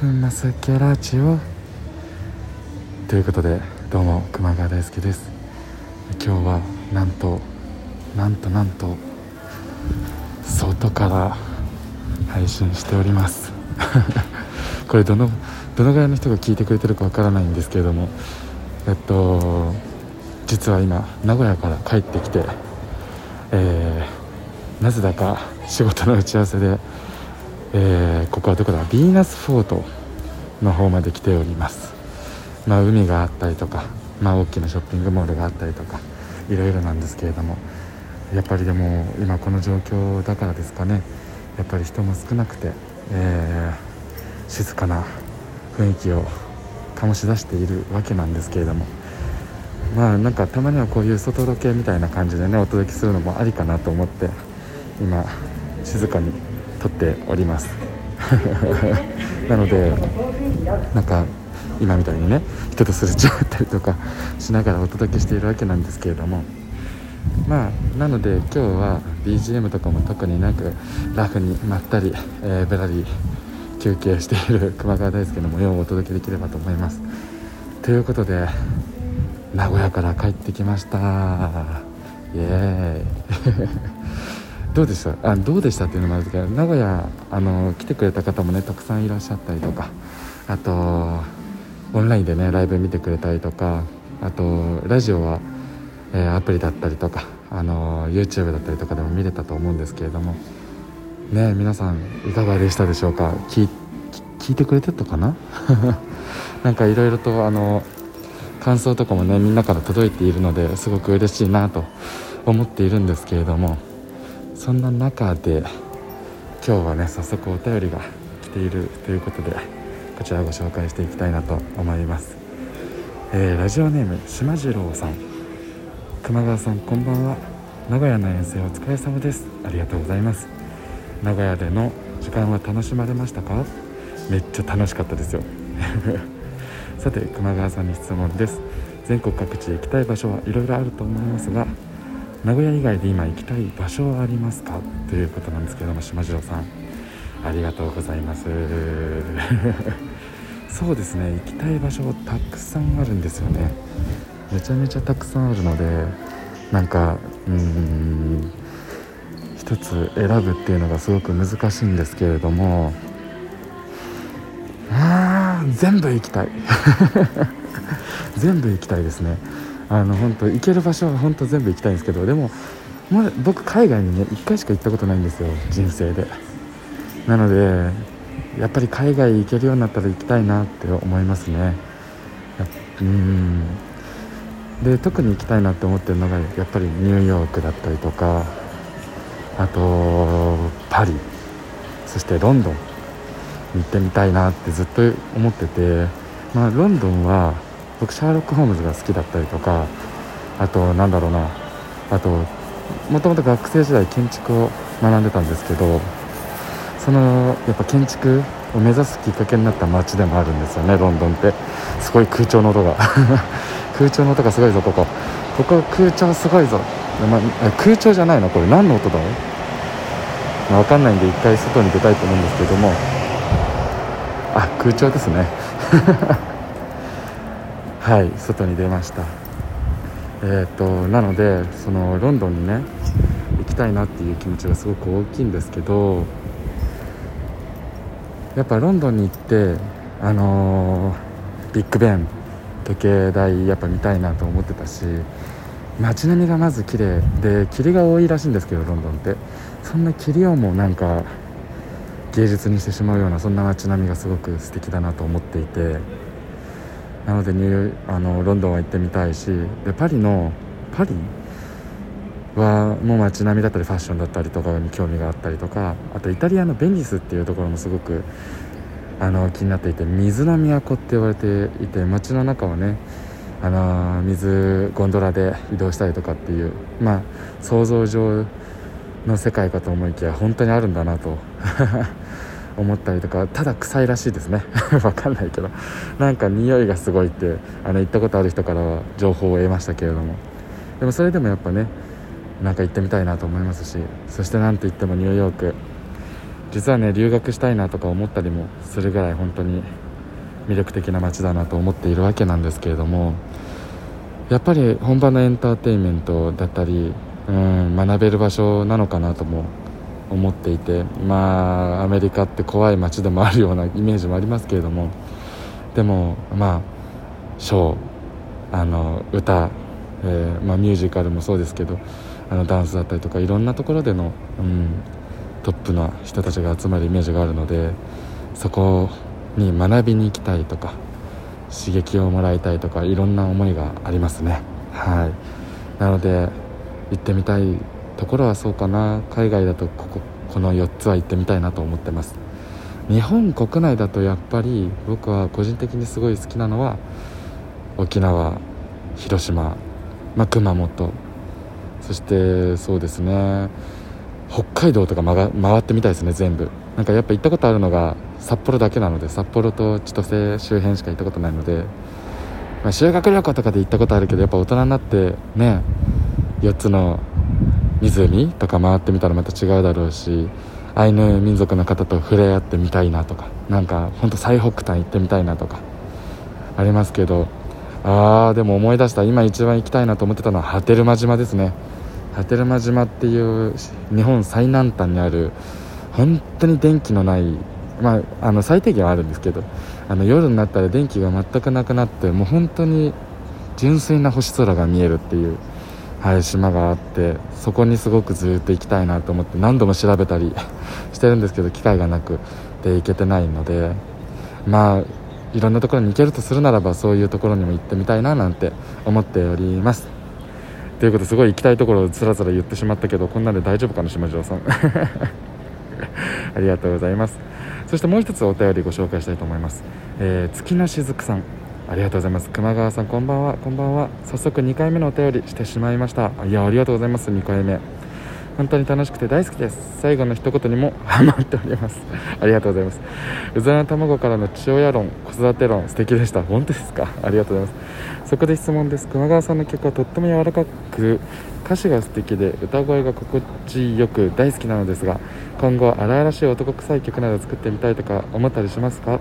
くまさきラジオということでどうも熊川大輔です。今日はなんとなんとなんと外から配信しております。これどのどのぐらいの人が聞いてくれてるかわからないんですけれどもえっと実は今名古屋から帰ってきて、えー、なぜだか仕事の打ち合わせで、えー、ここはどこだ？ヴィーナスフォートの方まで来ております。まあ海があったりとかまあ大きなショッピングモールがあったりとかいろいろなんですけれどもやっぱりでも今この状況だからですかね。やっぱり人も少なくて、えー、静かな雰囲気を醸し出しているわけなんですけれども。まあなんかたまにはこういう外ロケみたいな感じでねお届けするのもありかなと思って今静かに撮っております。なのでなんか今みたいにね人とすれ違ったりとかしながらお届けしているわけなんですけれども。まあなので今日は BGM とかも特になくラフにまったり、えー、ぶらり休憩している 熊川大輔の模様をお届けできればと思います。ということで名古屋から帰ってきました。イエーイ。どうでした？あどうでしたっていうのもあるんですけど名古屋あの来てくれた方もねたくさんいらっしゃったりとかあとオンラインでねライブ見てくれたりとかあとラジオは、えー、アプリだったりとかあの YouTube だったりとかでも見れたと思うんですけれどもね皆さんいかがでしたでしょうか？聞いてくれてたかな？なんかいろいろとあの感想とかもねみんなから届いているのですごく嬉しいなと思っているんですけれどもそんな中で今日はね早速お便りが来ているということでこちらをご紹介していきたいなと思います、えー、ラジオネーム島次郎さん。熊川さんこんばんは。名古屋の遠征お疲れ様です。ありがとうございます。名古屋での時間は楽しまれましたか？めっちゃ楽しかったですよ。さて熊川さんに質問です。全国各地行きたい場所はいろいろあると思いますが名古屋以外で今行きたい場所はありますか？ということなんですけども島次郎さん。ありがとうございます。そうですね行きたい場所たくさんあるんですよね。めちゃめちゃたくさんあるのでなんかうん一つ選ぶっていうのがすごく難しいんですけれどもあ全部行きたい。全部行きたいですね。あの本当行ける場所は本当全部行きたいんですけどでもま僕海外にね1回しか行ったことないんですよ人生で。なのでやっぱり海外行けるようになったら行きたいなって思いますね。うん。で特に行きたいなって思ってるのがやっぱりニューヨークだったりとかあとパリ。そしてロンドン行ってみたいなってずっと思ってて、まあ、ロンドンは僕シャーロック・ホームズが好きだったりとかあとなんだろうなあともともと学生時代建築を学んでたんですけどそのやっぱ建築を目指すきっかけになった街でもあるんですよねロンドンって。すごい空調の音が。空調の音がすごいぞここ。ここ空調すごいぞ、ま、空調じゃないの？これ何の音だ？ろう分かんないんで一回外に出たいと思うんですけども。あ空調ですね。はい外に出ました。えっ、となのでそのロンドンにね行きたいなっていう気持ちがすごく大きいんですけどやっぱロンドンに行ってあのー、ビッグベン時計台やっぱ見たいなと思ってたし街並みがまず綺麗で霧が多いらしいんですけどロンドンって。そんな霧をもなんか芸術にしてしまうようなそんな街並みがすごく素敵だなと思っていてなのでニューあのロンドンは行ってみたいしでパリのパリ？はもう街並みだったりファッションだったりとかに興味があったりとかあとイタリアのベニスっていうところもすごくあの気になっていて水の都って言われていて街の中をねあの水ゴンドラで移動したりとかっていうまあ想像上の世界かと思いきや本当にあるんだなと。思ったりとかただ臭いらしいですね。分かんないけど。なんか匂いがすごいってあの行ったことある人からは情報を得ましたけれども。でもそれでもやっぱねなんか行ってみたいなと思いますしそしてなんといってもニューヨーク。実はね留学したいなとか思ったりもするぐらい本当に魅力的な街だなと思っているわけなんですけれどもやっぱり本場のエンターテインメントだったりうん学べる場所なのかなとも思っていてまあアメリカって怖い街でもあるような イメージもありますけれどもでもまあショーあの歌、えー、まあ、ミュージカルもそうですけどあのダンスだったりとかいろんなところでの、うん、トップな人たちが集まるイメージがあるのでそこに学びに行きたいとか刺激をもらいたいとかいろんな思いがありますね。はい。なので行ってみたいところはそうかな。海外だとこここの4つは行ってみたいなと思ってます。日本国内だとやっぱり僕は個人的にすごい好きなのは沖縄広島、まあ、熊本。そしてそうですね。北海道とか回ってみたいですね全部。なんかやっぱ行ったことあるのが札幌だけなので札幌と千歳周辺しか行ったことないので、まあ、修学旅行とかで行ったことあるけどやっぱ大人になってね4つの湖とか回ってみたらまた違うだろうしアイヌ民族の方と触れ合ってみたいなとかなんかほんと最北端行ってみたいなとかありますけどあーでも思い出した今一番行きたいなと思ってたのは波照間島ですね。波照間島っていう日本最南端にある本当に電気のない、まあ、あの最低限はあるんですけどあの夜になったら電気が全くなくなってもう本当に純粋な星空が見えるっていう、はい、島があってそこにすごくずっと行きたいなと思って何度も調べたり してるんですけど機会がなくて行けてないのでまあいろんなところに行けるとするならばそういうところにも行ってみたいななんて思っております。ということですごい行きたいところをつらつら言ってしまったけどこんなんで大丈夫かな島城さん。ありがとうございます。そしてもう一つお便りご紹介したいと思います、えー、月のしずくさん。ありがとうございます。熊川さんこんばんは。こんばんは。早速2回目のお便りしてしまいました。いやありがとうございます。2回目。本当に楽しくて大好きです。最後の一言にも ハマっております。ありがとうございます。うずらの卵からの父親論子育て論素敵でした。本当ですか？ありがとうございます。そこで質問です。熊川さんの曲はとっても柔らかく歌詞が素敵で歌声が心地よく大好きなのですが今後荒々しい男臭い曲など作ってみたいとか思ったりしますか？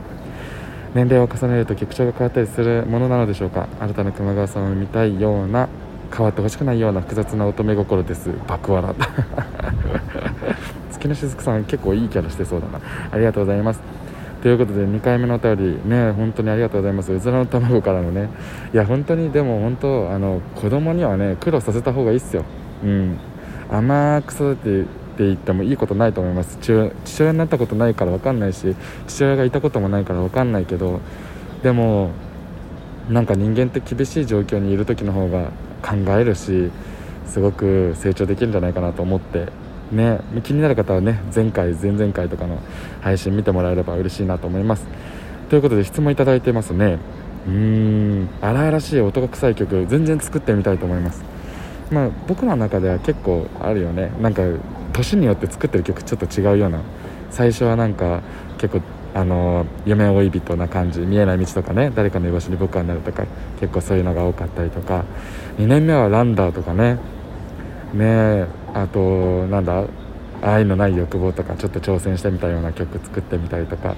年齢を重ねると曲調が変わったりするものなのでしょうか？新たな熊川さんを見たいような変わってほしくないような複雑な乙女心です。爆笑。月のしずくさん結構いいキャラしてそうだな。ありがとうございます。ということで2回目のお便りね本当にありがとうございます。うずらの卵からのね。いや本当にでも本当あの子供にはね苦労させた方がいいっすよ。うん。甘く育ててって言ってもいいことないと思います。父親になったことないから分かんないし父親がいたこともないから分かんないけどでもなんか人間って厳しい状況にいる時の方が考えるしすごく成長できるんじゃないかなと思って。ね気になる方はね前回前々回とかの配信見てもらえれば嬉しいなと思います。ということで質問いただいてますね。うーん荒々しい男臭い曲全然作ってみたいと思います。まあ僕の中では結構あるよね。なんか年によって作ってる曲ちょっと違うような最初はなんか結構あの夢追い人な感じ見えない道とかね誰かの居場所に僕はなるとか結構そういうのが多かったりとか2年目はランダーとかねねあとなんだ愛のない欲望とかちょっと挑戦してみたような曲作ってみたりとか。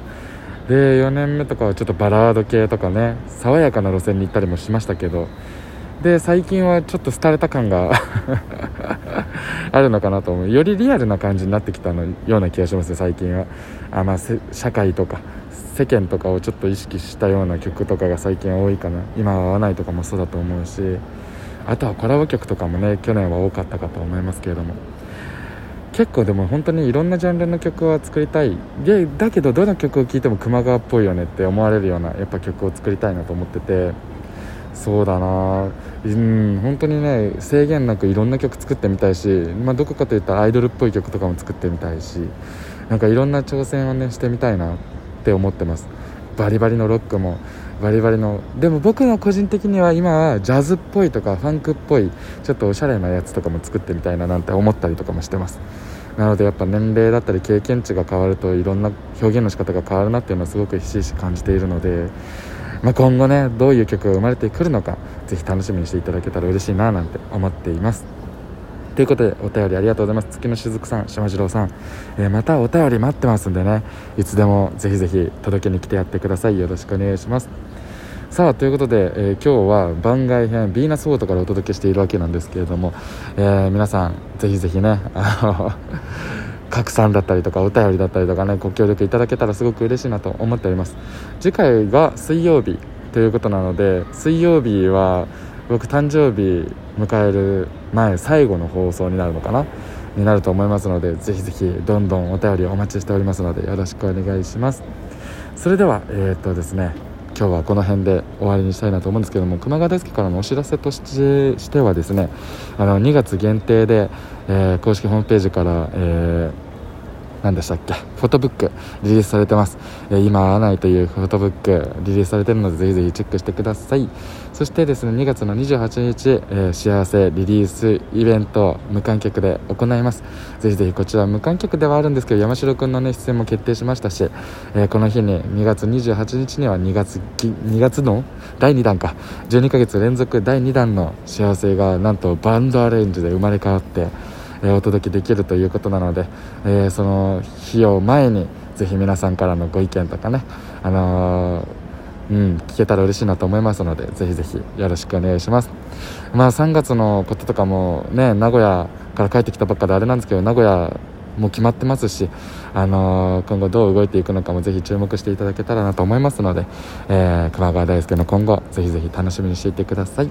で4年目とかはちょっとバラード系とかね爽やかな路線に行ったりもしましたけどで最近はちょっと廃れた感が あるのかなと思う。よりリアルな感じになってきたのような気がしますね最近は。あ、まあ、社会とか世間とかをちょっと意識したような曲とかが最近は多いかな。今は合わないとかもそうだと思うし。あとはコラボ曲とかもね去年は多かったかと思いますけれども。結構でも本当にいろんなジャンルの曲は作りたい。でだけどどの曲を聴いても熊川っぽいよねって思われるようなやっぱ曲を作りたいなと思ってて。そうだな。うん本当にね制限なくいろんな曲作ってみたいし、まあ、どこかといったらアイドルっぽい曲とかも作ってみたいしなんかいろんな挑戦をねしてみたいなって思ってます。バリバリのロックもバリバリのでも僕の個人的には今はジャズっぽいとかファンクっぽいちょっとおしゃれなやつとかも作ってみたいななんて思ったりとかもしてます。なのでやっぱ年齢だったり経験値が変わるといろんな表現の仕方が変わるなっていうのはすごくひしひし感じているのでまあ、今後ねどういう曲が生まれてくるのかぜひ楽しみにしていただけたら嬉しいななんて思っています。ということでお便りありがとうございます。月のしずくさん島次郎さん、えー、またお便り待ってますんでねいつでもぜひぜひ届けに来てやってください。よろしくお願いします。さあということで、えー、今日は番外編ヴィーナスオートからお届けしているわけなんですけれども、えー、皆さんぜひぜひねあの拡散だったりとかお便りだったりとかねご協力いただけたらすごく嬉しいなと思っております。次回が水曜日ということなので水曜日は僕誕生日迎える前最後の放送になるのかなになると思いますのでぜひぜひどんどんお便りお待ちしておりますのでよろしくお願いします。それではえー、っとですね今日はこの辺で終わりにしたいなと思うんですけども熊谷大輔からのお知らせとしてしてはですねあの2月限定で、えー、公式ホームページから、えー何でしたっけ？フォトブックリリースされてます、えー、今会わないというフォトブックリリースされてるのでぜひぜひチェックしてください。そしてですね2月の28日、えー、幸せリリースイベント無観客で行います。ぜひぜひこちら無観客ではあるんですけど山城君の、ね、出演も決定しましたし、えー、この日に2月28日には2月 ,2 月の？第2弾か。12ヶ月連続第2弾の幸せがなんとバンドアレンジで生まれ変わってえお届けできるということなので、えその日を前にぜひ皆さんからのご意見とかね、あのうん、聞けたら嬉しいなと思いますのでぜひぜひよろしくお願いします。まあ3月のこととかもね名古屋から帰ってきたばっかであれなんですけど名古屋も決まってますし、あのー、今後どう動いていくのかもぜひ注目していただけたらなと思いますので、えー、熊川大輔の今後ぜひぜひ楽しみにしていてください。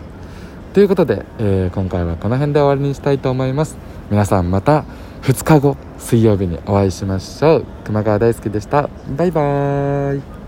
ということで、えー、今回はこの辺で終わりにしたいと思います。皆さんまた2日後水曜日にお会いしましょう。熊川大輔でした。バイバーイ。